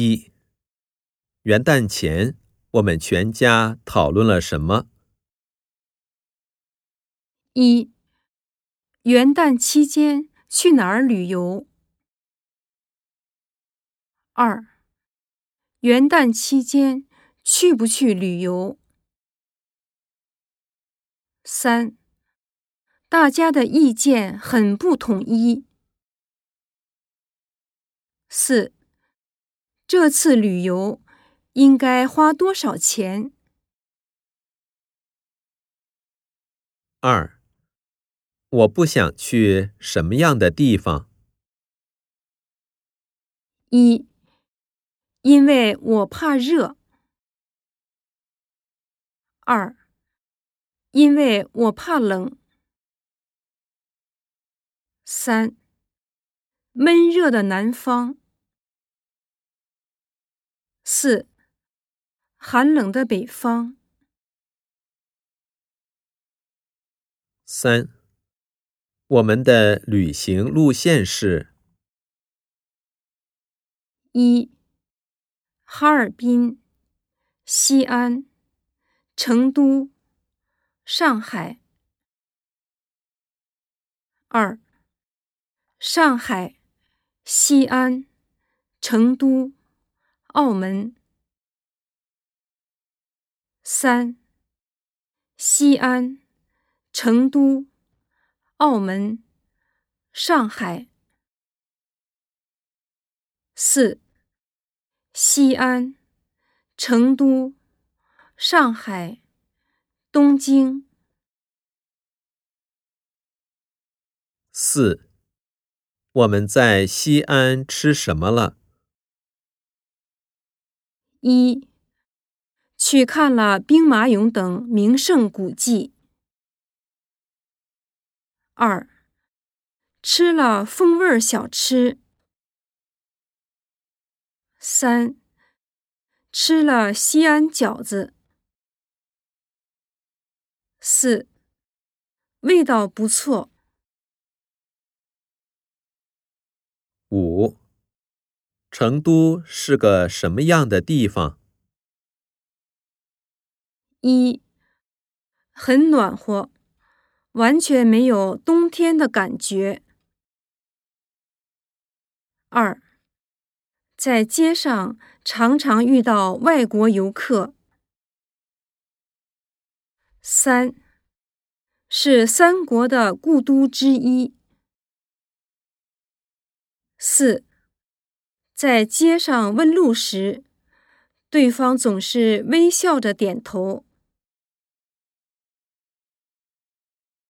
一、元旦前，我们全家讨论了什么？一、元旦期间去哪儿旅游？二、元旦期间去不去旅游？三、大家的意见很不统一。四、这次旅游应该花多少钱？二、我不想去什么样的地方？一、因为我怕热。二、因为我怕冷。三、闷热的南方。四、寒冷的北方。三、我们的旅行路线是：一、哈尔滨、西安、成都、上海。二、上海、西安、成都。澳门。三、西安、成都、澳门、上海。四、西安、成都、上海、东京。四、我们在西安吃什么了？一、去看了兵马俑等名胜古迹。二、吃了风味小吃。三、吃了西安饺子。四、味道不错。五。成都是个什么样的地方？一、很暖和，完全没有冬天的感觉。二、在街上常常遇到外国游客。三、是三国的故都之一。四。在街上问路时，对方总是微笑着点头。